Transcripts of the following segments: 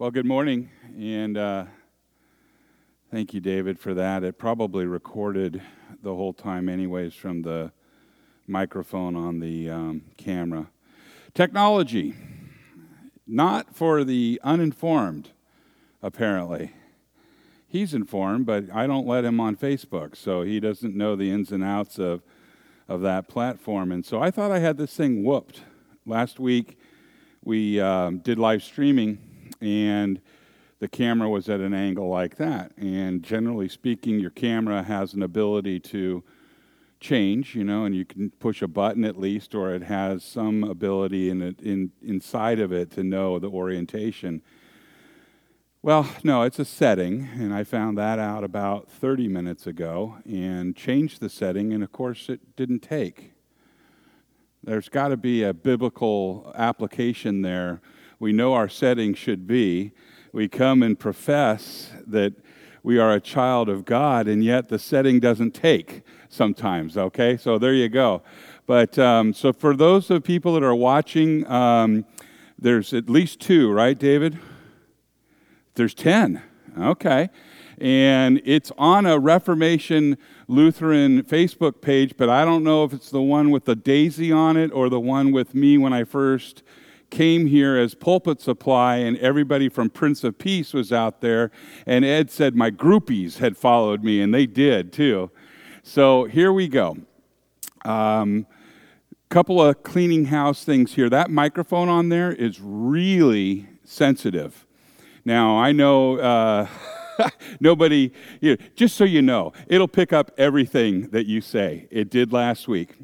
Well, good morning, and uh, thank you, David, for that. It probably recorded the whole time, anyways, from the microphone on the um, camera. Technology, not for the uninformed, apparently. He's informed, but I don't let him on Facebook, so he doesn't know the ins and outs of, of that platform. And so I thought I had this thing whooped. Last week, we um, did live streaming and the camera was at an angle like that. And generally speaking, your camera has an ability to change, you know, and you can push a button at least, or it has some ability in, it, in inside of it to know the orientation. Well, no, it's a setting, and I found that out about 30 minutes ago and changed the setting, and of course, it didn't take. There's got to be a biblical application there we know our setting should be. We come and profess that we are a child of God, and yet the setting doesn't take sometimes, okay? So there you go. But um, so for those of people that are watching, um, there's at least two, right, David? There's 10. Okay. And it's on a Reformation Lutheran Facebook page, but I don't know if it's the one with the daisy on it or the one with me when I first came here as pulpit supply, and everybody from Prince of Peace was out there. And Ed said my groupies had followed me, and they did too. So here we go. Um, couple of cleaning house things here. That microphone on there is really sensitive. Now, I know uh, nobody, you know, just so you know, it'll pick up everything that you say. It did last week.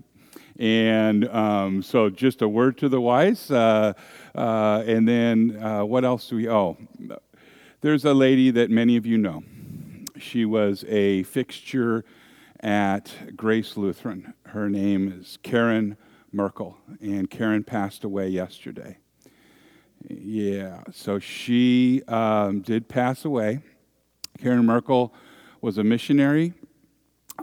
And um, so, just a word to the wise. Uh, uh, and then, uh, what else do we? Oh, there's a lady that many of you know. She was a fixture at Grace Lutheran. Her name is Karen Merkel, and Karen passed away yesterday. Yeah, so she um, did pass away. Karen Merkel was a missionary,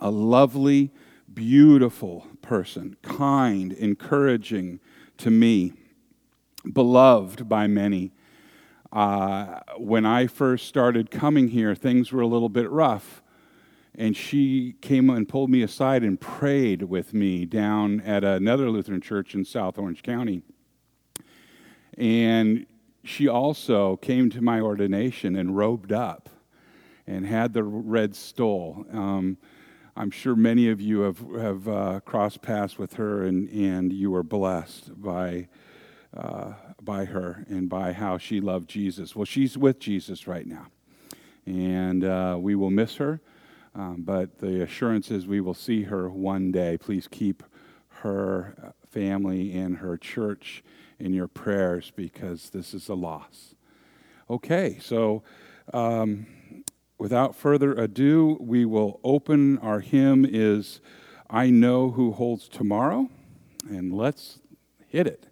a lovely, beautiful person, kind, encouraging to me, beloved by many. Uh, when I first started coming here, things were a little bit rough. And she came and pulled me aside and prayed with me down at another Lutheran church in South Orange County. And she also came to my ordination and robed up and had the red stole. Um, I'm sure many of you have, have uh, crossed paths with her and, and you were blessed by, uh, by her and by how she loved Jesus. Well, she's with Jesus right now. And uh, we will miss her, um, but the assurance is we will see her one day. Please keep her uh, family and her church in your prayers because this is a loss. Okay, so. Um, without further ado, we will open our hymn is I Know Who Holds Tomorrow, and let's hit it.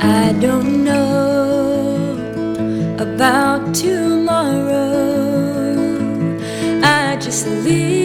I don't know about tomorrow. I just live.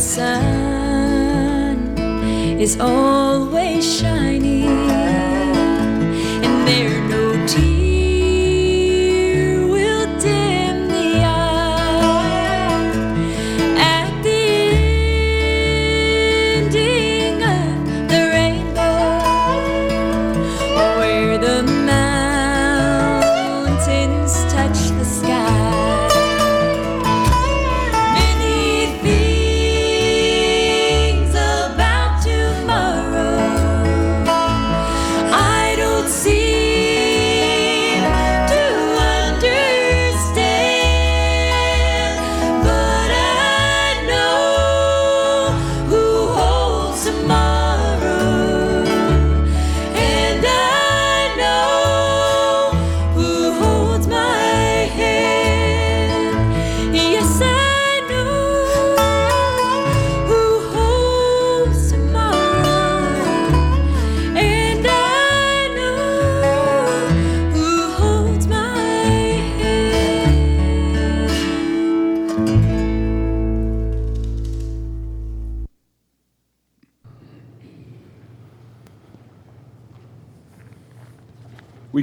Sun is always shining,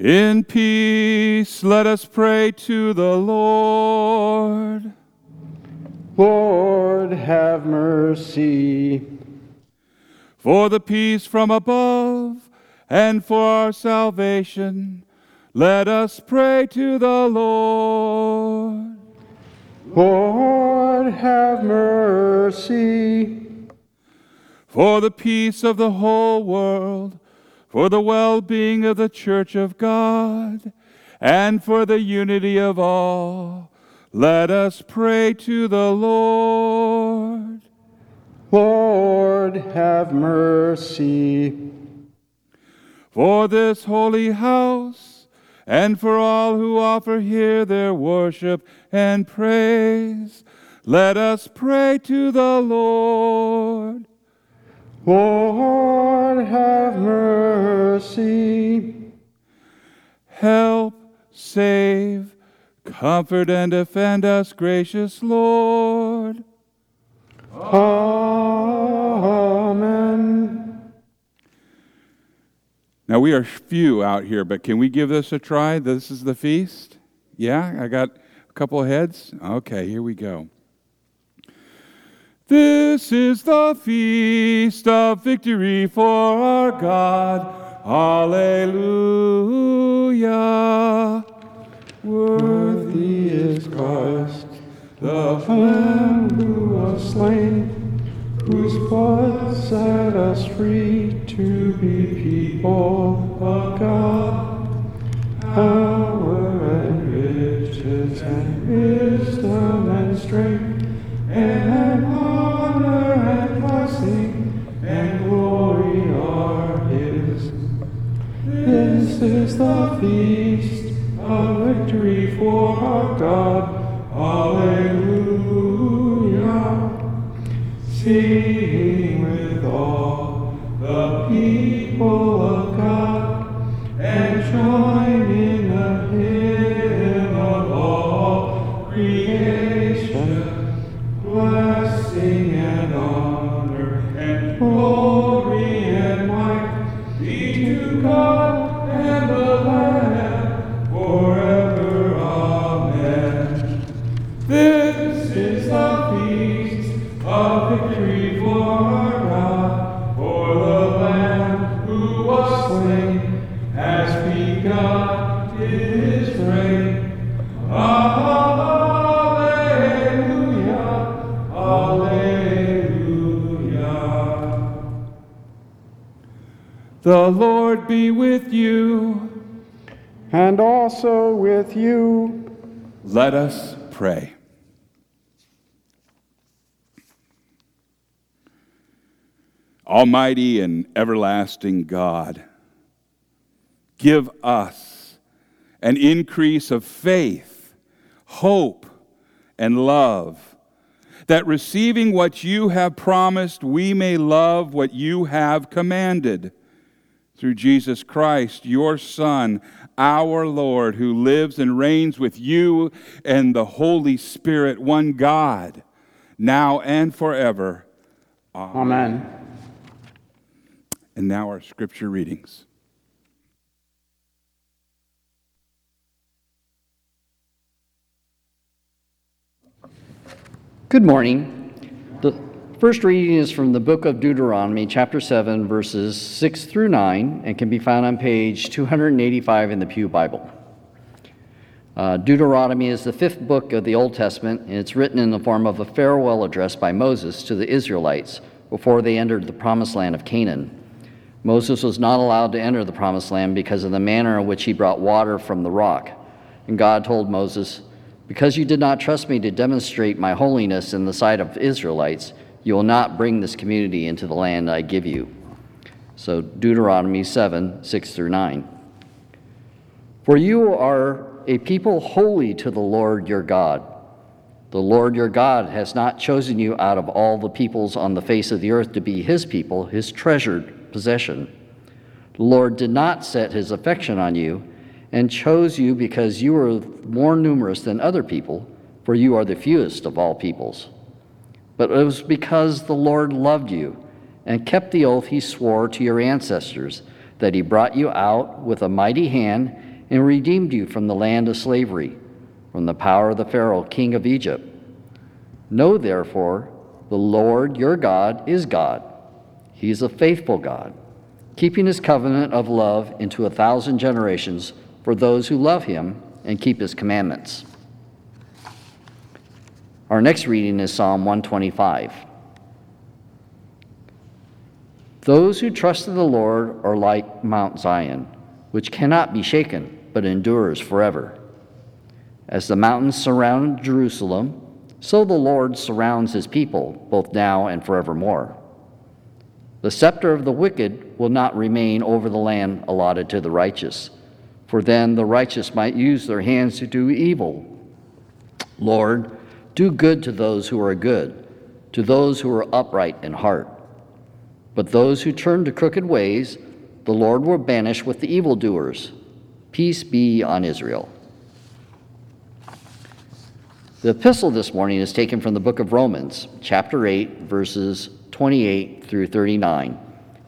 In peace, let us pray to the Lord. Lord, have mercy. For the peace from above and for our salvation, let us pray to the Lord. Lord, have mercy. For the peace of the whole world, for the well being of the church of God, and for the unity of all, let us pray to the Lord. Lord, have mercy. For this holy house, and for all who offer here their worship and praise, let us pray to the Lord. Lord, have mercy. Help, save, comfort, and defend us, gracious Lord. Amen. Now, we are few out here, but can we give this a try? This is the feast? Yeah, I got a couple heads? Okay, here we go. This is the feast of victory for our God. Hallelujah. Worthy is Christ, the Lamb who was slain, whose blood set us free to be people of God. Power and riches and wisdom and strength Sing with all the people of God also with you. Let us pray. Almighty and everlasting God, give us an increase of faith, hope, and love, that receiving what you have promised, we may love what you have commanded through Jesus Christ, your Son, our Lord, who lives and reigns with you and the Holy Spirit, one God, now and forever. Amen. And now our scripture readings. Good morning. The first reading is from the book of Deuteronomy, chapter 7, verses 6 through 9, and can be found on page 285 in the Pew Bible. Uh, Deuteronomy is the fifth book of the Old Testament, and it's written in the form of a farewell address by Moses to the Israelites before they entered the promised land of Canaan. Moses was not allowed to enter the promised land because of the manner in which he brought water from the rock. And God told Moses, Because you did not trust me to demonstrate my holiness in the sight of Israelites, you will not bring this community into the land I give you. So Deuteronomy 7 6 through 9. For you are a people holy to the Lord your God. The Lord your God has not chosen you out of all the peoples on the face of the earth to be his people, his treasured possession. The Lord did not set his affection on you and chose you because you were more numerous than other people, for you are the fewest of all peoples. But it was because the Lord loved you and kept the oath he swore to your ancestors that he brought you out with a mighty hand and redeemed you from the land of slavery, from the power of the Pharaoh, king of Egypt. Know therefore, the Lord your God is God. He is a faithful God, keeping his covenant of love into a thousand generations for those who love him and keep his commandments. Our next reading is Psalm 125. Those who trust in the Lord are like Mount Zion, which cannot be shaken, but endures forever. As the mountains surround Jerusalem, so the Lord surrounds his people, both now and forevermore. The scepter of the wicked will not remain over the land allotted to the righteous, for then the righteous might use their hands to do evil. Lord, do good to those who are good, to those who are upright in heart. But those who turn to crooked ways, the Lord will banish with the evildoers. Peace be on Israel. The epistle this morning is taken from the book of Romans, chapter 8, verses 28 through 39,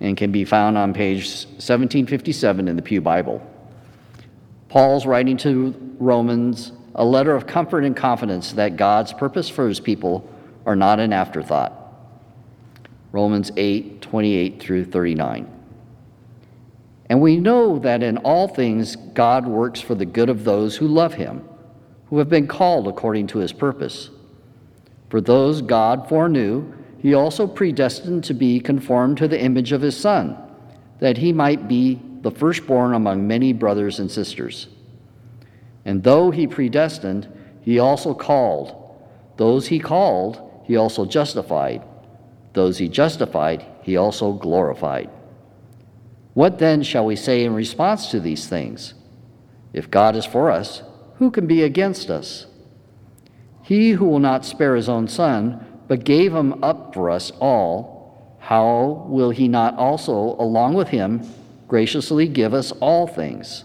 and can be found on page 1757 in the Pew Bible. Paul's writing to Romans a letter of comfort and confidence that God's purpose for his people are not an afterthought. Romans 8, 28 through 39. And we know that in all things God works for the good of those who love him, who have been called according to his purpose. For those God foreknew, he also predestined to be conformed to the image of his Son, that he might be the firstborn among many brothers and sisters. And though he predestined, he also called. Those he called, he also justified. Those he justified, he also glorified. What then shall we say in response to these things? If God is for us, who can be against us? He who will not spare his own son, but gave him up for us all, how will he not also, along with him, graciously give us all things?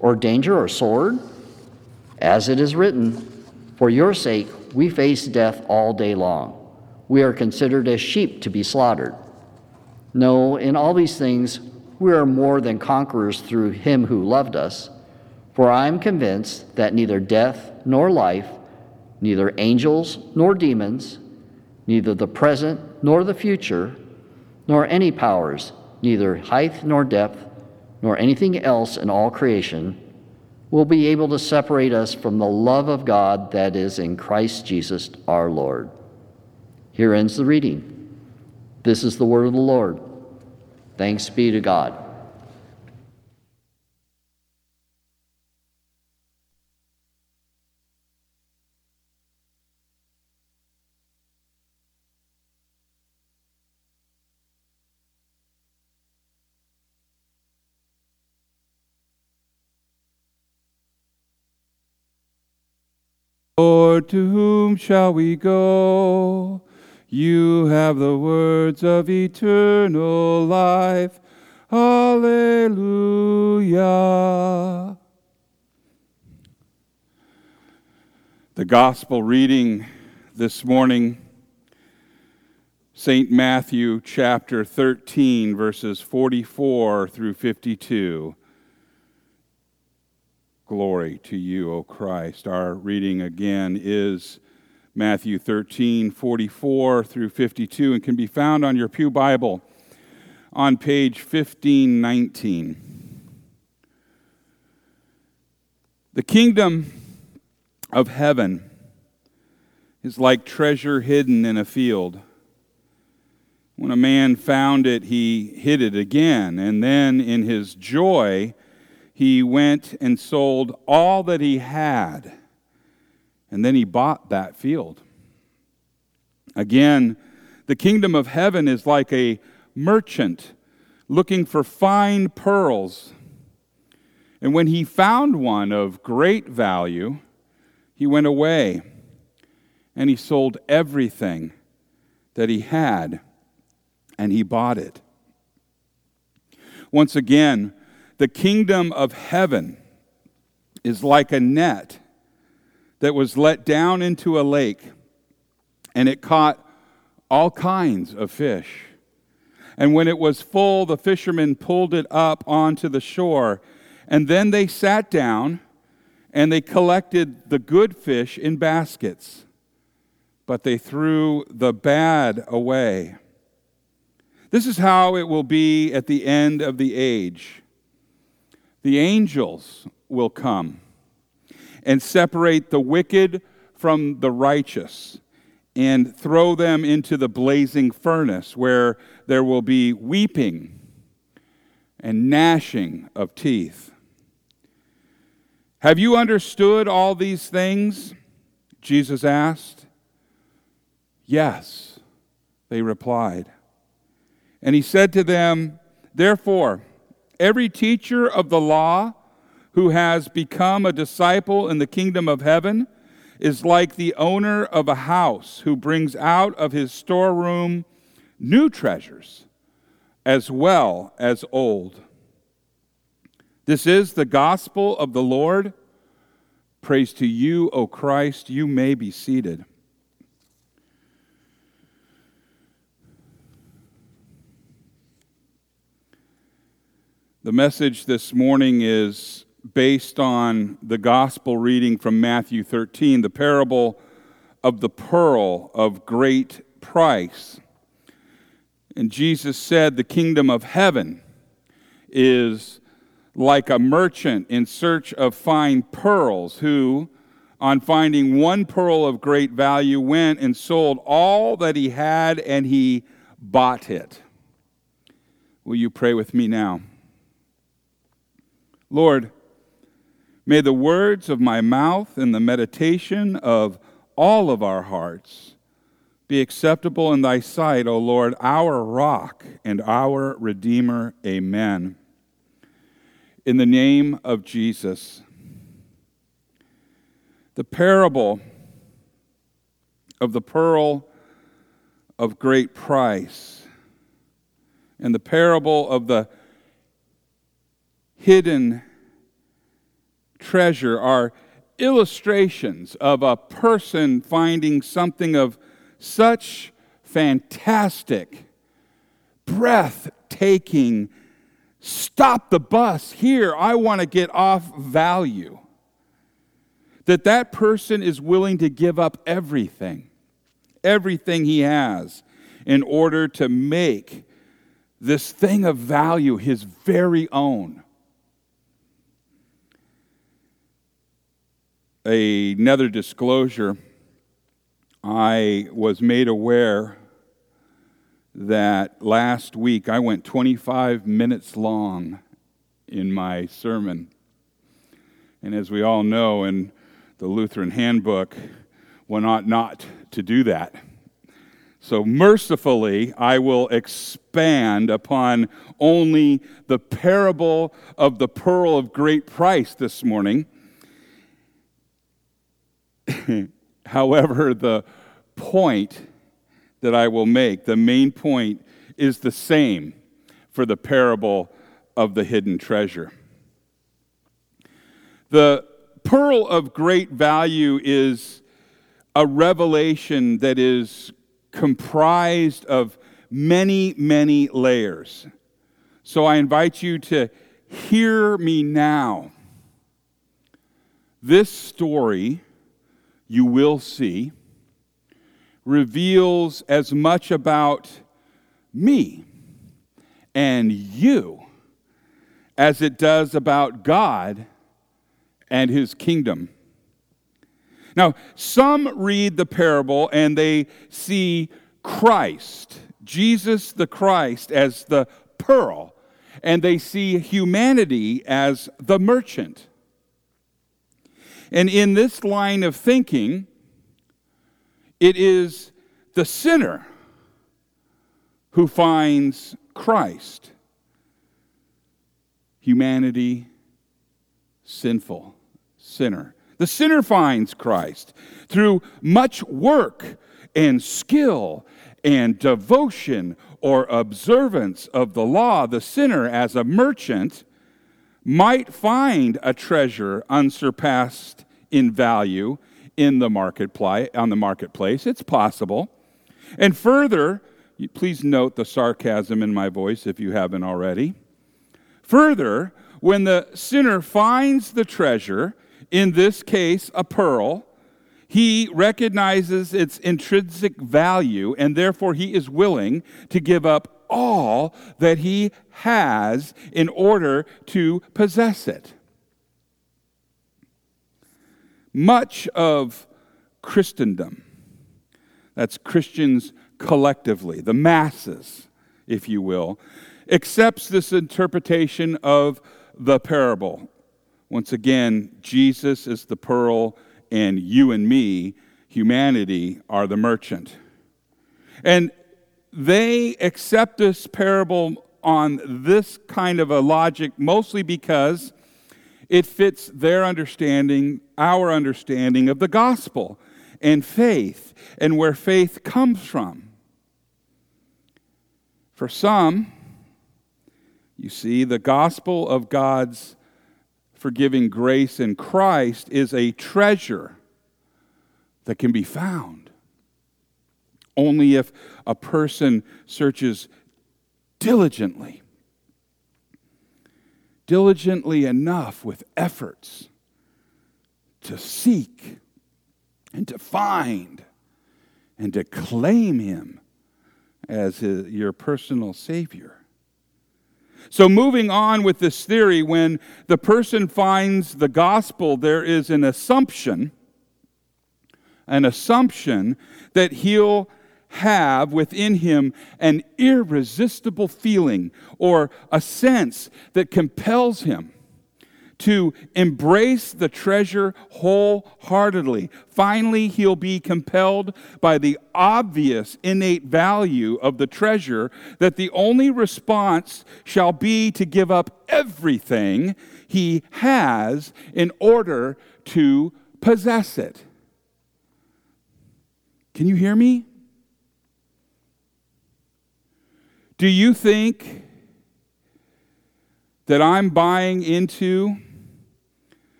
or danger or sword? As it is written, For your sake we face death all day long. We are considered as sheep to be slaughtered. No, in all these things we are more than conquerors through him who loved us. For I am convinced that neither death nor life, neither angels nor demons, neither the present nor the future, nor any powers, neither height nor depth, nor anything else in all creation, will be able to separate us from the love of God that is in Christ Jesus our Lord. Here ends the reading. This is the word of the Lord. Thanks be to God. Lord, to whom shall we go? You have the words of eternal life. Alleluia. The gospel reading this morning, St. Matthew chapter 13, verses 44 through 52. Glory to you, O Christ. Our reading again is Matthew 13, 44 through 52, and can be found on your Pew Bible on page 1519. The kingdom of heaven is like treasure hidden in a field. When a man found it, he hid it again, and then in his joy, he went and sold all that he had, and then he bought that field. Again, the kingdom of heaven is like a merchant looking for fine pearls. And when he found one of great value, he went away and he sold everything that he had and he bought it. Once again, the kingdom of heaven is like a net that was let down into a lake, and it caught all kinds of fish. And when it was full, the fishermen pulled it up onto the shore. And then they sat down and they collected the good fish in baskets, but they threw the bad away. This is how it will be at the end of the age the angels will come and separate the wicked from the righteous and throw them into the blazing furnace where there will be weeping and gnashing of teeth. Have you understood all these things? Jesus asked. Yes, they replied. And he said to them, Therefore, every teacher of the law who has become a disciple in the kingdom of heaven is like the owner of a house who brings out of his storeroom new treasures as well as old. This is the gospel of the Lord. Praise to you, O Christ. You may be seated. The message this morning is based on the gospel reading from Matthew 13, the parable of the pearl of great price. And Jesus said, The kingdom of heaven is like a merchant in search of fine pearls, who, on finding one pearl of great value, went and sold all that he had and he bought it. Will you pray with me now? Lord, may the words of my mouth and the meditation of all of our hearts be acceptable in thy sight, O Lord, our rock and our redeemer. Amen. In the name of Jesus. The parable of the pearl of great price and the parable of the hidden treasure are illustrations of a person finding something of such fantastic, breathtaking, stop the bus here, I want to get off value. That that person is willing to give up everything, everything he has, in order to make this thing of value his very own. Another disclosure I was made aware that last week I went 25 minutes long in my sermon. And as we all know in the Lutheran handbook, one ought not to do that. So, mercifully, I will expand upon only the parable of the pearl of great price this morning. However, the point that I will make, the main point, is the same for the parable of the hidden treasure. The pearl of great value is a revelation that is comprised of many, many layers. So I invite you to hear me now. This story you will see reveals as much about me and you as it does about God and his kingdom. Now, some read the parable and they see Christ, Jesus the Christ, as the pearl, and they see humanity as the merchant. And in this line of thinking, it is the sinner who finds Christ. Humanity, sinful, sinner. The sinner finds Christ through much work and skill and devotion or observance of the law. The sinner, as a merchant, might find a treasure unsurpassed in value in the marketplace on the marketplace. It's possible. And further please note the sarcasm in my voice if you haven't already. Further when the sinner finds the treasure in this case a pearl he recognizes its intrinsic value and therefore he is willing to give up all that he has in order to possess it. Much of Christendom, that's Christians collectively, the masses if you will, accepts this interpretation of the parable. Once again, Jesus is the pearl, and you and me, humanity, are the merchant. And they accept this parable on this kind of a logic mostly because it fits their understanding, our understanding of the gospel and faith and where faith comes from. For some, you see, the gospel of God's forgiving grace in Christ is a treasure that can be found only if a person searches diligently. Diligently enough with efforts to seek and to find and to claim Him as his, your personal Savior. So, moving on with this theory, when the person finds the gospel, there is an assumption, an assumption that he'll have within him an irresistible feeling or a sense that compels him to embrace the treasure wholeheartedly. Finally, he'll be compelled by the obvious innate value of the treasure that the only response shall be to give up everything he has in order to possess it. Can you hear me? Do you think that I'm buying into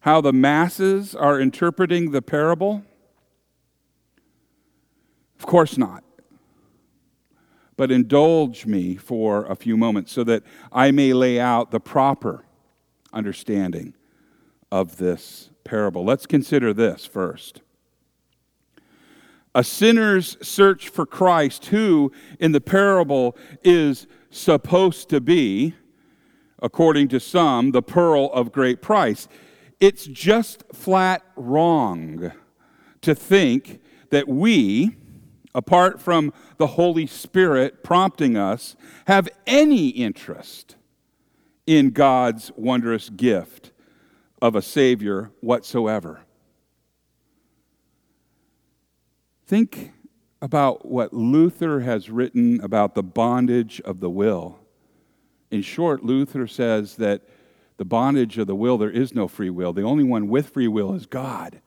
how the masses are interpreting the parable? Of course not. But indulge me for a few moments so that I may lay out the proper understanding of this parable. Let's consider this first a sinner's search for Christ, who in the parable is supposed to be, according to some, the pearl of great price. It's just flat wrong to think that we, apart from the Holy Spirit prompting us, have any interest in God's wondrous gift of a Savior whatsoever. Think about what Luther has written about the bondage of the will. In short, Luther says that the bondage of the will, there is no free will. The only one with free will is God.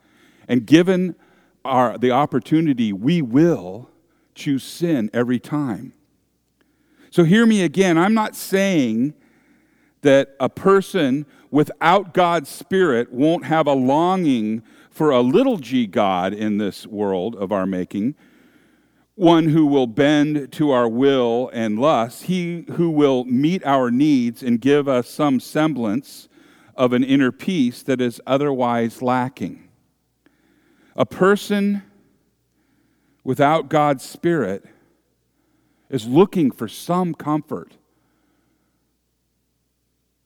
And given our, the opportunity, we will choose sin every time. So hear me again. I'm not saying that a person without God's Spirit won't have a longing for a little g God in this world of our making, one who will bend to our will and lust, he who will meet our needs and give us some semblance of an inner peace that is otherwise lacking. A person without God's Spirit is looking for some comfort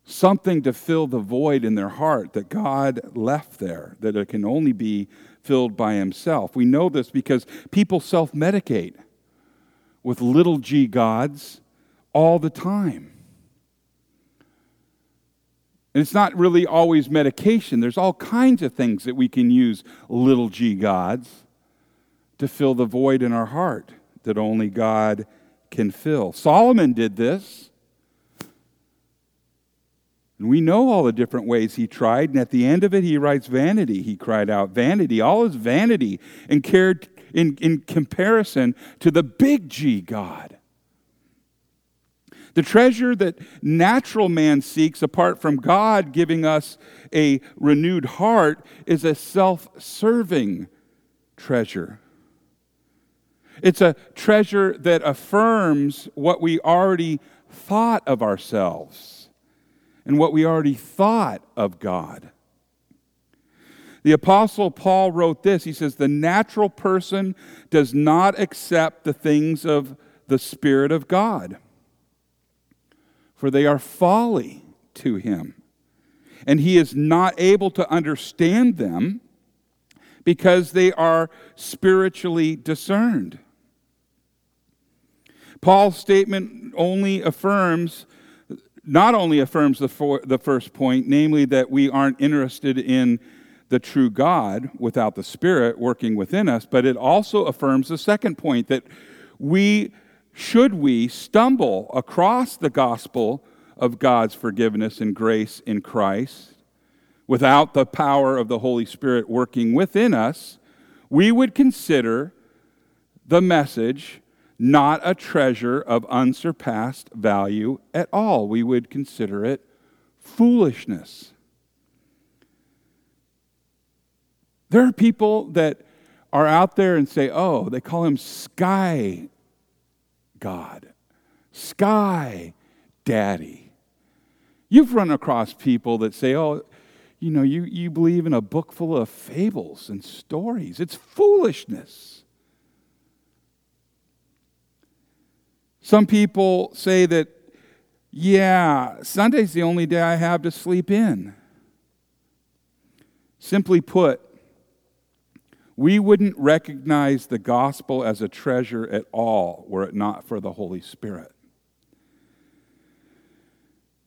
something to fill the void in their heart that God left there, that it can only be filled by Himself. We know this because people self medicate with little g gods all the time. And it's not really always medication. There's all kinds of things that we can use little g gods to fill the void in our heart that only God can fill. Solomon did this. And we know all the different ways he tried. And at the end of it, he writes, Vanity. He cried out, Vanity. All is vanity in, cared, in, in comparison to the big G God. The treasure that natural man seeks apart from God giving us a renewed heart is a self serving treasure. It's a treasure that affirms what we already thought of ourselves and what we already thought of God. The Apostle Paul wrote this. He says, The natural person does not accept the things of the Spirit of God, for they are folly to him. And he is not able to understand them because they are spiritually discerned. Paul's statement only affirms, not only affirms the, for, the first point, namely that we aren't interested in the true God without the Spirit working within us, but it also affirms the second point that we, should we stumble across the gospel of God's forgiveness and grace in Christ without the power of the Holy Spirit working within us, we would consider the message not a treasure of unsurpassed value at all. We would consider it foolishness. There are people that are out there and say, oh, they call him Sky God, Sky Daddy. You've run across people that say, oh, you know, you, you believe in a book full of fables and stories. It's foolishness. Some people say that, yeah, Sunday's the only day I have to sleep in. Simply put, we wouldn't recognize the gospel as a treasure at all were it not for the Holy Spirit.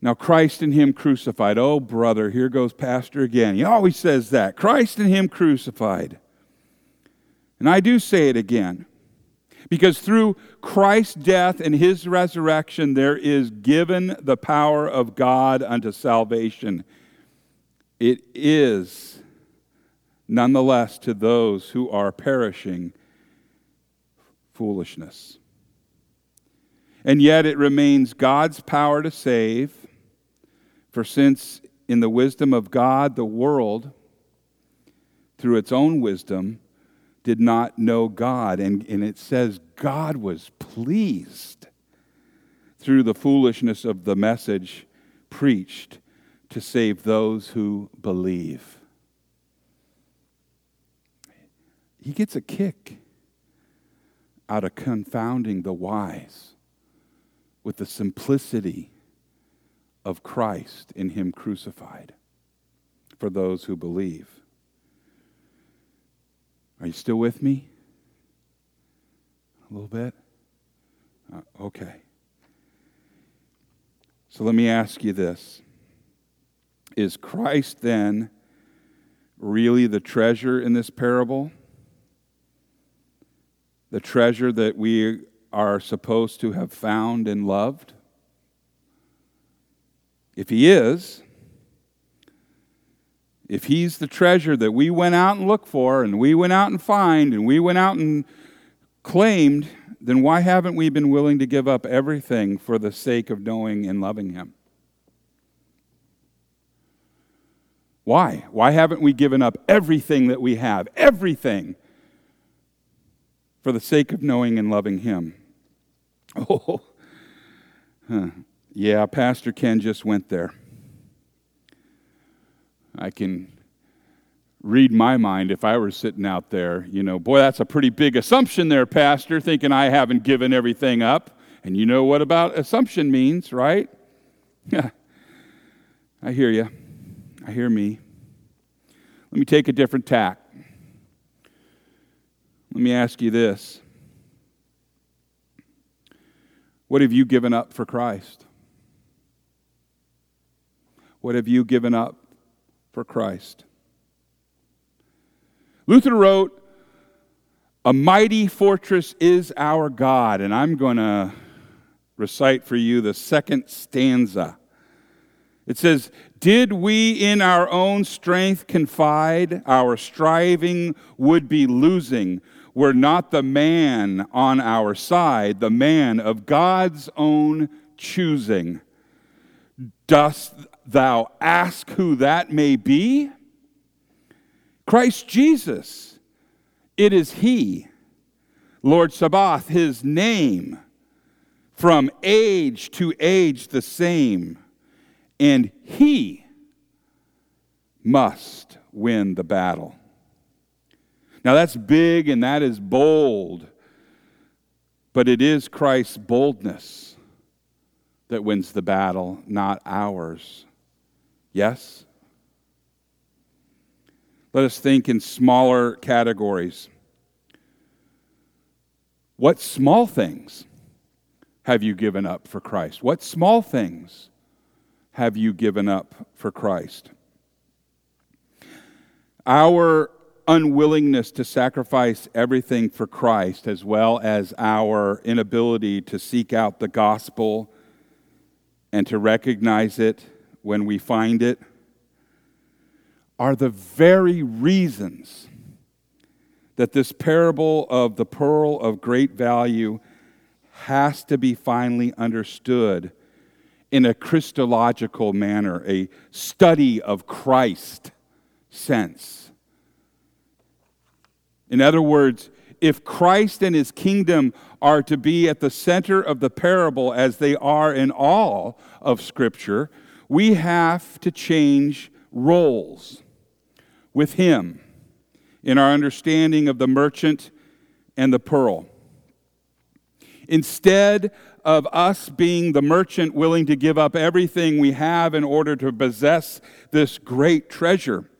Now, Christ and Him crucified. Oh, brother, here goes Pastor again. He always says that Christ and Him crucified. And I do say it again. Because through Christ's death and His resurrection, there is given the power of God unto salvation. It is nonetheless to those who are perishing foolishness. And yet it remains God's power to save, for since in the wisdom of God, the world, through its own wisdom, did not know God. And, and it says God was pleased through the foolishness of the message preached to save those who believe. He gets a kick out of confounding the wise with the simplicity of Christ in Him crucified for those who believe. Are you still with me? A little bit? Uh, okay. So let me ask you this Is Christ then really the treasure in this parable? the treasure that we are supposed to have found and loved? If he is, if he's the treasure that we went out and looked for and we went out and find and we went out and claimed, then why haven't we been willing to give up everything for the sake of knowing and loving him? Why? Why haven't we given up everything that we have? Everything for the sake of knowing and loving Him. Oh, huh. yeah, Pastor Ken just went there. I can read my mind if I were sitting out there. You know, boy, that's a pretty big assumption there, Pastor, thinking I haven't given everything up. And you know what about assumption means, right? Yeah. I hear you. I hear me. Let me take a different tack. Let me ask you this What have you given up for Christ? What have you given up for Christ? Luther wrote, A mighty fortress is our God. And I'm going to recite for you the second stanza. It says, Did we in our own strength confide, our striving would be losing were not the man on our side, the man of God's own choosing. Dost thou ask who that may be? Christ Jesus. It is He, Lord Sabaoth, His name, from age to age the same. And He must win the battle. Now, that's big and that is bold, but it is Christ's boldness that wins the battle, not ours. Yes? Let us think in smaller categories. What small things have you given up for Christ? What small things have you given up for Christ? Our unwillingness to sacrifice everything for Christ, as well as our inability to seek out the gospel and to recognize it when we find it, are the very reasons that this parable of the pearl of great value has to be finally understood in a Christological manner, a study of Christ sense. In other words, if Christ and his kingdom are to be at the center of the parable as they are in all of Scripture, we have to change roles with him in our understanding of the merchant and the pearl. Instead of us being the merchant willing to give up everything we have in order to possess this great treasure,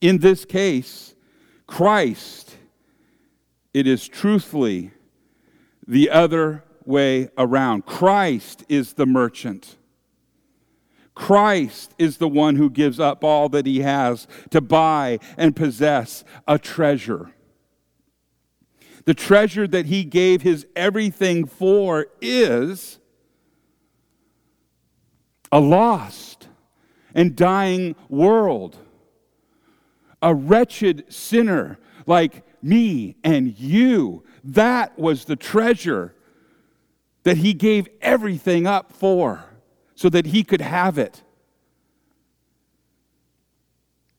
in this case, Christ, it is truthfully the other way around. Christ is the merchant. Christ is the one who gives up all that he has to buy and possess a treasure. The treasure that he gave his everything for is a lost and dying world, a wretched sinner like me and you. That was the treasure that he gave everything up for so that he could have it.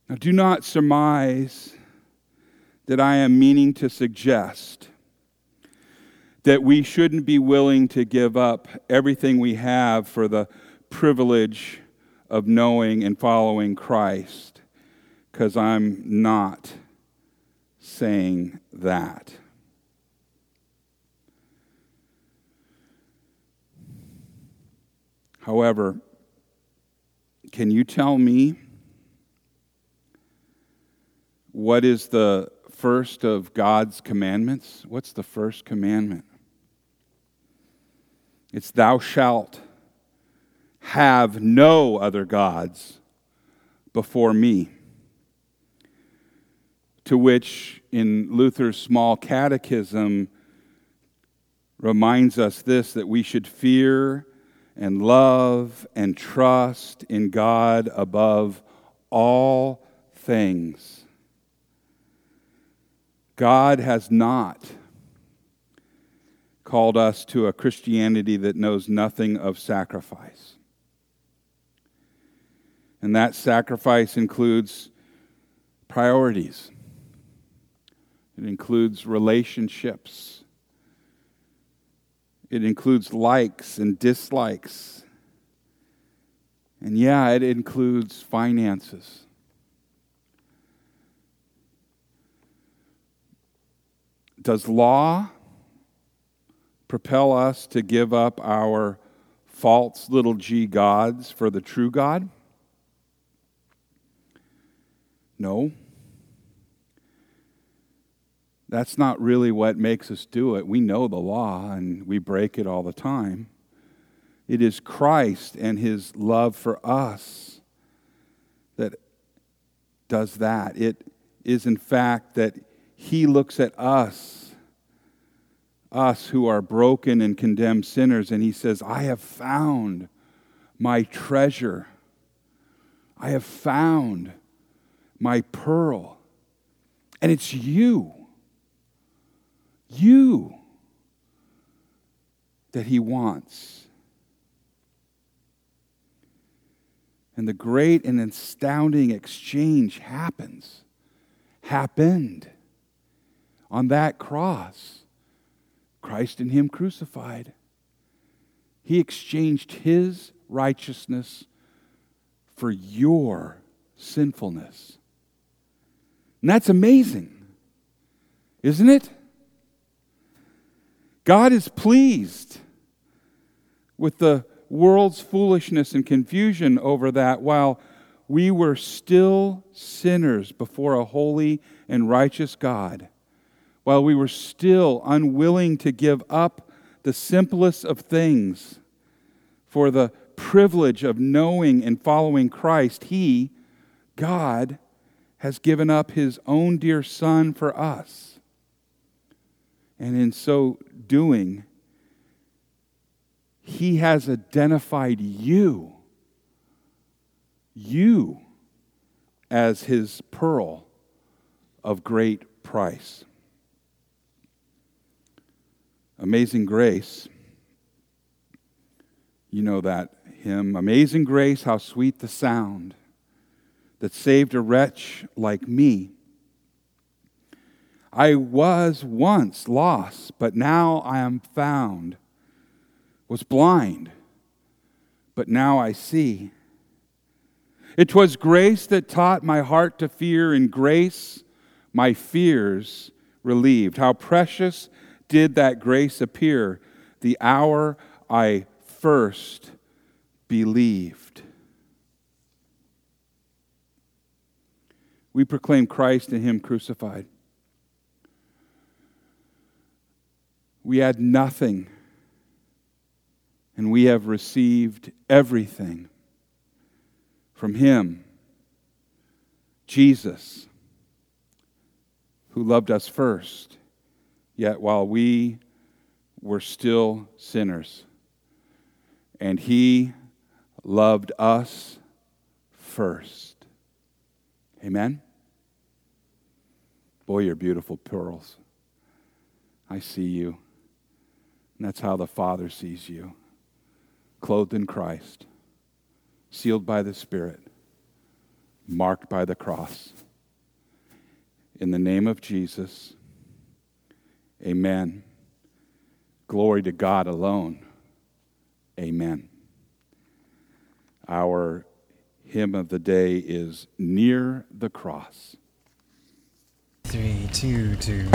Now, do not surmise that I am meaning to suggest that we shouldn't be willing to give up everything we have for the privilege of knowing and following Christ, because I'm not saying that. However, can you tell me what is the first of God's commandments? What's the first commandment? It's thou shalt have no other gods before me. To which, in Luther's small catechism, reminds us this that we should fear and love and trust in God above all things. God has not called us to a Christianity that knows nothing of sacrifice. And that sacrifice includes priorities, it includes relationships it includes likes and dislikes. And yeah, it includes finances. Does law propel us to give up our false little g gods for the true God? No. That's not really what makes us do it. We know the law and we break it all the time. It is Christ and his love for us that does that. It is, in fact, that he looks at us, us who are broken and condemned sinners, and he says, I have found my treasure. I have found my pearl. And it's you you that He wants. And the great and astounding exchange happens, happened on that cross. Christ and Him crucified. He exchanged His righteousness for your sinfulness. And that's amazing, isn't it? God is pleased with the world's foolishness and confusion over that while we were still sinners before a holy and righteous God, while we were still unwilling to give up the simplest of things for the privilege of knowing and following Christ, He, God, has given up His own dear Son for us. And in so doing, He has identified you, you, as His pearl of great price. Amazing Grace. You know that hymn. Amazing Grace, how sweet the sound that saved a wretch like me. I was once lost, but now I am found. Was blind, but now I see. It was grace that taught my heart to fear, and grace my fears relieved. How precious did that grace appear the hour I first believed. We proclaim Christ and Him crucified. We had nothing, and we have received everything from Him, Jesus, who loved us first, yet while we were still sinners. And He loved us first. Amen? Boy, you're beautiful pearls. I see you. And that's how the Father sees you clothed in Christ, sealed by the Spirit, marked by the cross. In the name of Jesus, amen. Glory to God alone. Amen. Our hymn of the day is Near the Cross. Three, two, two.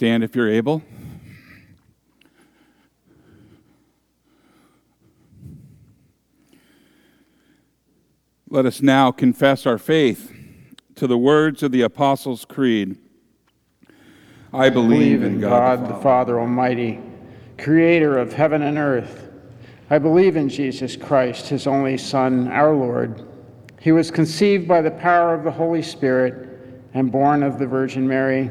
Stand if you're able? Let us now confess our faith to the words of the Apostles' Creed. I believe in God, the Father Almighty, creator of heaven and earth. I believe in Jesus Christ, his only Son, our Lord. He was conceived by the power of the Holy Spirit and born of the Virgin Mary.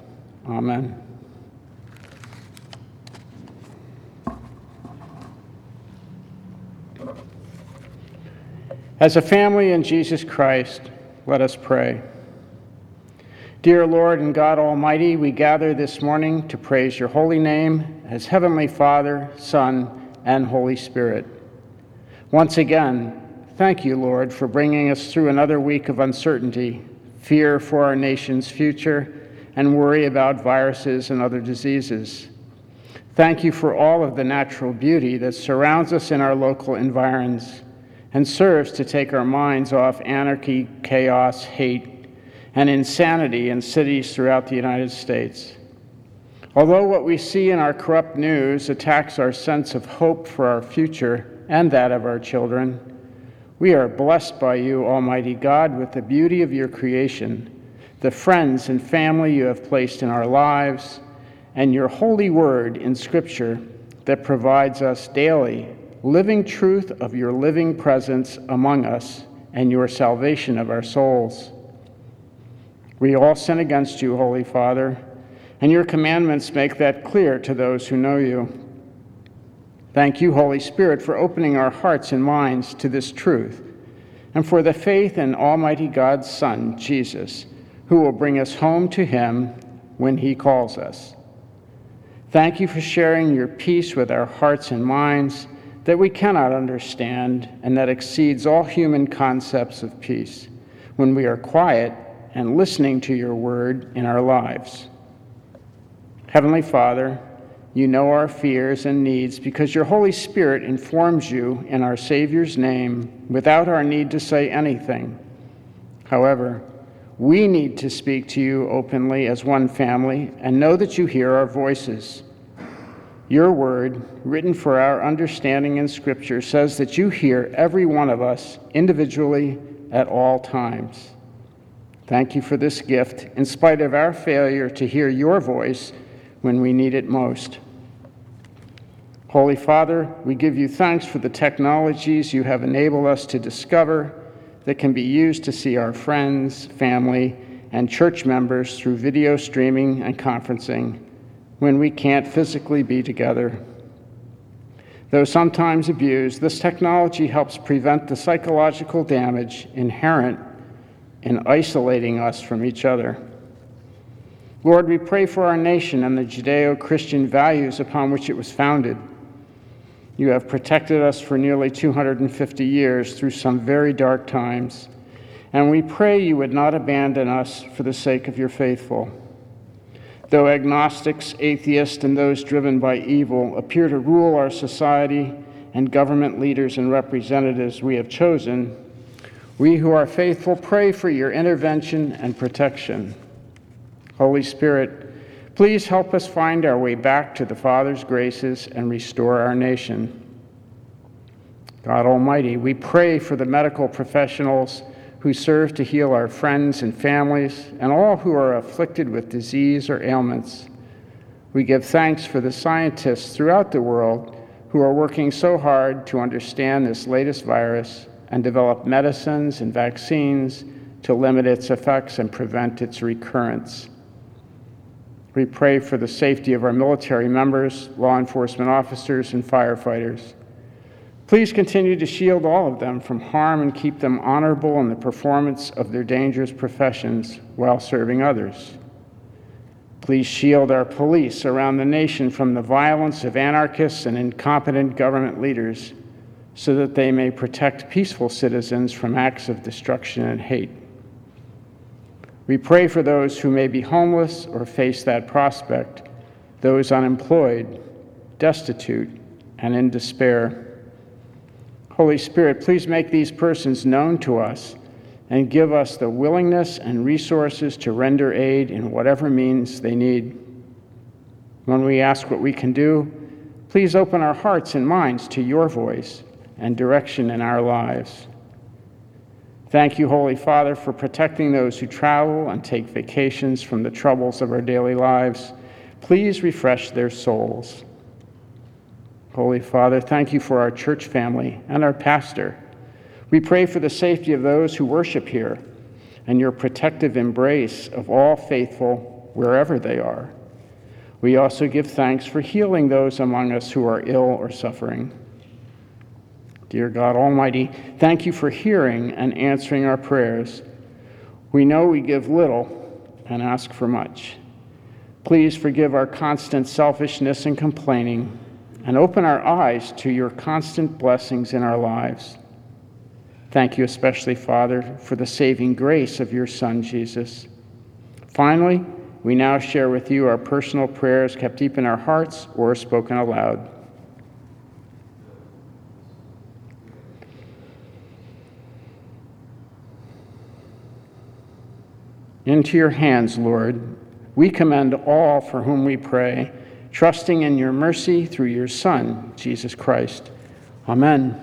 Amen. As a family in Jesus Christ, let us pray. Dear Lord and God Almighty, we gather this morning to praise your holy name as Heavenly Father, Son, and Holy Spirit. Once again, thank you, Lord, for bringing us through another week of uncertainty, fear for our nation's future, and worry about viruses and other diseases. Thank you for all of the natural beauty that surrounds us in our local environs and serves to take our minds off anarchy, chaos, hate, and insanity in cities throughout the United States. Although what we see in our corrupt news attacks our sense of hope for our future and that of our children, we are blessed by you, Almighty God, with the beauty of your creation, the friends and family you have placed in our lives, and your holy word in Scripture that provides us daily living truth of your living presence among us and your salvation of our souls. We all sin against you, Holy Father, and your commandments make that clear to those who know you. Thank you, Holy Spirit, for opening our hearts and minds to this truth, and for the faith in Almighty God's Son, Jesus, who will bring us home to Him when He calls us. Thank you for sharing your peace with our hearts and minds that we cannot understand and that exceeds all human concepts of peace when we are quiet and listening to your word in our lives. Heavenly Father, you know our fears and needs because your Holy Spirit informs you in our Savior's name without our need to say anything. However, we need to speak to you openly as one family and know that you hear our voices. Your word, written for our understanding in Scripture, says that you hear every one of us individually at all times. Thank you for this gift, in spite of our failure to hear your voice when we need it most. Holy Father, we give you thanks for the technologies you have enabled us to discover that can be used to see our friends, family, and church members through video streaming and conferencing when we can't physically be together. Though sometimes abused, this technology helps prevent the psychological damage inherent in isolating us from each other. Lord, we pray for our nation and the Judeo Christian values upon which it was founded. You have protected us for nearly 250 years through some very dark times, and we pray you would not abandon us for the sake of your faithful. Though agnostics, atheists, and those driven by evil appear to rule our society and government leaders and representatives we have chosen, we who are faithful pray for your intervention and protection. Holy Spirit, please help us find our way back to the Father's graces and restore our nation. God Almighty, we pray for the medical professionals who serve to heal our friends and families and all who are afflicted with disease or ailments. We give thanks for the scientists throughout the world who are working so hard to understand this latest virus and develop medicines and vaccines to limit its effects and prevent its recurrence. We pray for the safety of our military members, law enforcement officers, and firefighters. Please continue to shield all of them from harm and keep them honorable in the performance of their dangerous professions while serving others. Please shield our police around the nation from the violence of anarchists and incompetent government leaders so that they may protect peaceful citizens from acts of destruction and hate. We pray for those who may be homeless or face that prospect, those unemployed, destitute, and in despair. Holy Spirit, please make these persons known to us and give us the willingness and resources to render aid in whatever means they need. When we ask what we can do, please open our hearts and minds to your voice and direction in our lives. Thank you, Holy Father, for protecting those who travel and take vacations from the troubles of our daily lives. Please refresh their souls. Holy Father, thank you for our church family and our pastor. We pray for the safety of those who worship here and your protective embrace of all faithful wherever they are. We also give thanks for healing those among us who are ill or suffering. Dear God Almighty, thank you for hearing and answering our prayers. We know we give little and ask for much. Please forgive our constant selfishness and complaining and open our eyes to your constant blessings in our lives. Thank you, especially, Father, for the saving grace of your Son, Jesus. Finally, we now share with you our personal prayers kept deep in our hearts or spoken aloud. Into your hands, Lord, we commend all for whom we pray, trusting in your mercy through your Son, Jesus Christ. Amen.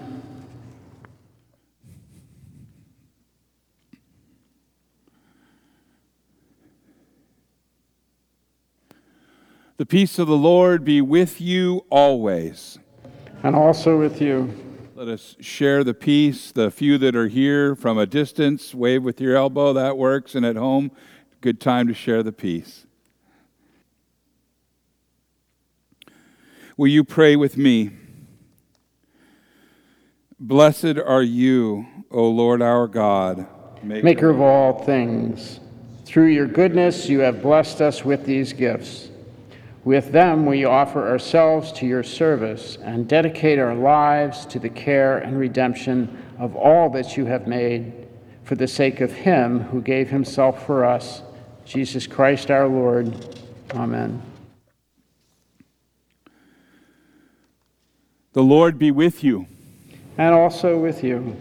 The peace of the Lord be with you always. And also with you. Let us share the peace. The few that are here from a distance, wave with your elbow, that works. And at home, good time to share the peace. Will you pray with me? Blessed are you, O Lord our God, maker of all things. Through your goodness, you have blessed us with these gifts. With them, we offer ourselves to your service and dedicate our lives to the care and redemption of all that you have made for the sake of him who gave himself for us, Jesus Christ our Lord. Amen. The Lord be with you. And also with you.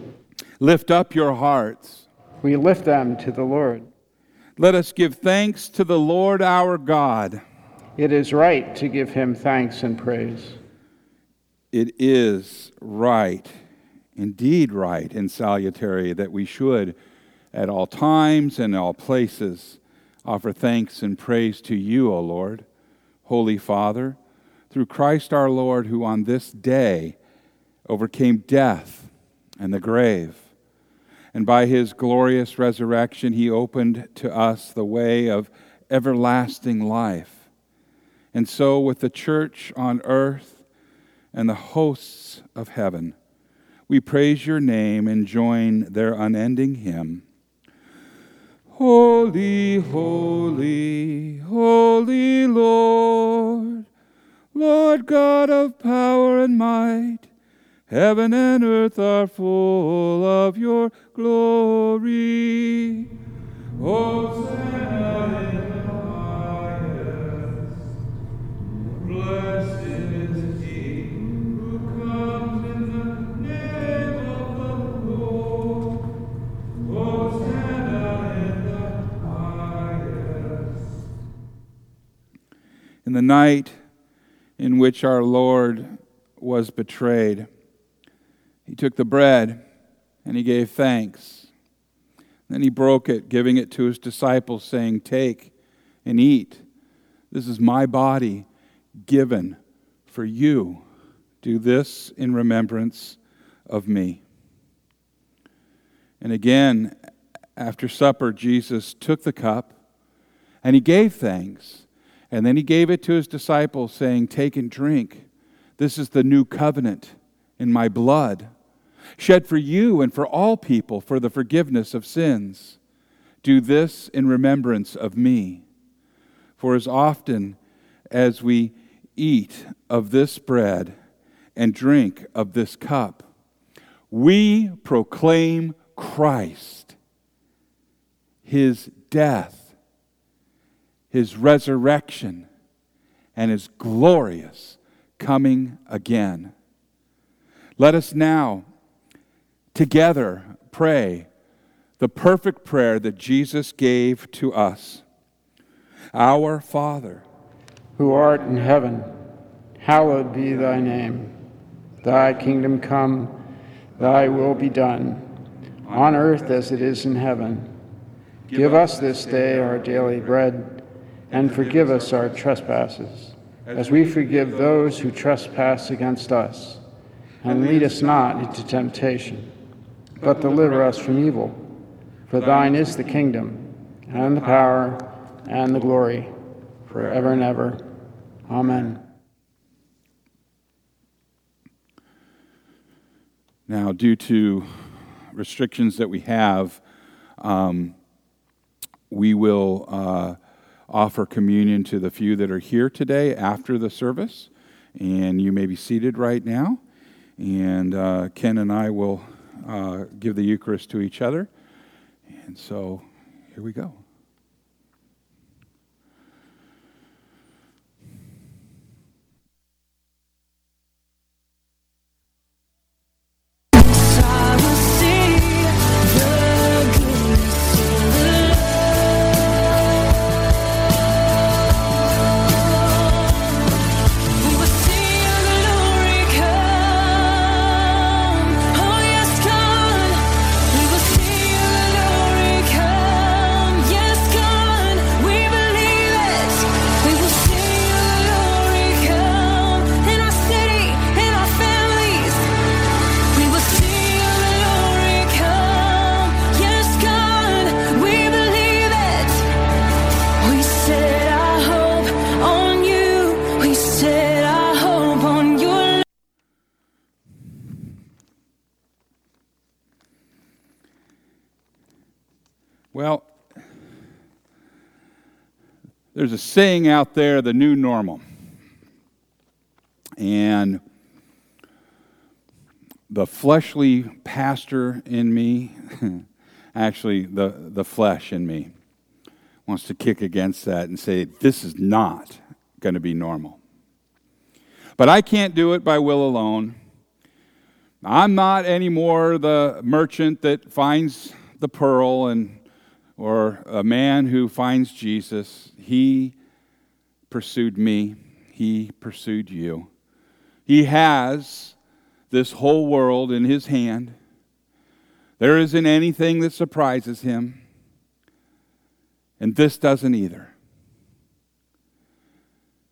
Lift up your hearts. We lift them to the Lord. Let us give thanks to the Lord our God. It is right to give him thanks and praise. It is right, indeed right and salutary, that we should, at all times and all places, offer thanks and praise to you, O Lord, Holy Father, through Christ our Lord, who on this day overcame death and the grave. And by his glorious resurrection, he opened to us the way of everlasting life. And so, with the church on earth and the hosts of heaven, we praise your name and join their unending hymn. Holy, holy, holy Lord, Lord God of power and might, heaven and earth are full of your glory. Hosanna In the night in which our Lord was betrayed, he took the bread and he gave thanks. Then he broke it, giving it to his disciples, saying, Take and eat. This is my body given for you. Do this in remembrance of me. And again, after supper, Jesus took the cup and he gave thanks. And then he gave it to his disciples, saying, Take and drink. This is the new covenant in my blood, shed for you and for all people for the forgiveness of sins. Do this in remembrance of me. For as often as we eat of this bread and drink of this cup, we proclaim Christ, his death, his resurrection, and his glorious coming again. Let us now together pray the perfect prayer that Jesus gave to us. Our Father, who art in heaven, hallowed be thy name. Thy kingdom come, thy will be done, on earth as it is in heaven. Give us this day our daily bread, and forgive us our trespasses, as we forgive those who trespass against us. And lead us not into temptation, but deliver us from evil. For thine is the kingdom, and the power, and the glory, forever and ever. Amen. Now, due to restrictions that we have, um, we will uh, offer communion to the few that are here today after the service. And you may be seated right now. And uh, Ken and I will uh, give the Eucharist to each other. And so here we go. There's a saying out there the new normal. And the fleshly pastor in me, actually, the, the flesh in me, wants to kick against that and say, this is not going to be normal. But I can't do it by will alone. I'm not anymore the merchant that finds the pearl and or a man who finds Jesus. He pursued me. He pursued you. He has this whole world in his hand. There isn't anything that surprises him. And this doesn't either.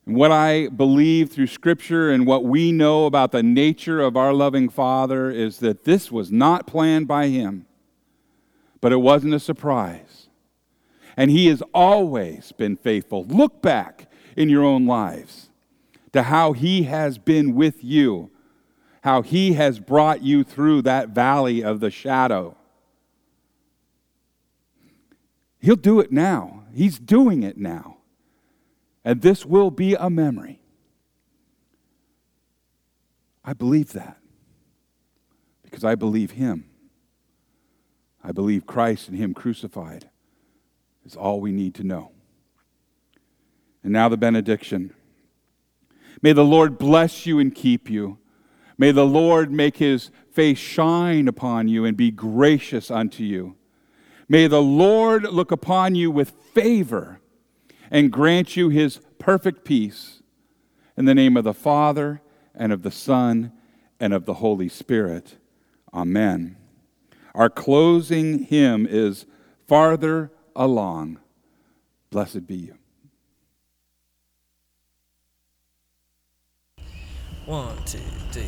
And what I believe through Scripture and what we know about the nature of our loving Father is that this was not planned by Him, but it wasn't a surprise. And He has always been faithful. Look back in your own lives to how He has been with you, how He has brought you through that valley of the shadow. He'll do it now. He's doing it now. And this will be a memory. I believe that because I believe Him. I believe Christ and Him crucified is all we need to know. And now the benediction. May the Lord bless you and keep you. May the Lord make his face shine upon you and be gracious unto you. May the Lord look upon you with favor and grant you his perfect peace. In the name of the Father, and of the Son, and of the Holy Spirit. Amen. Our closing hymn is Farther Along. Blessed be you. One, two, three.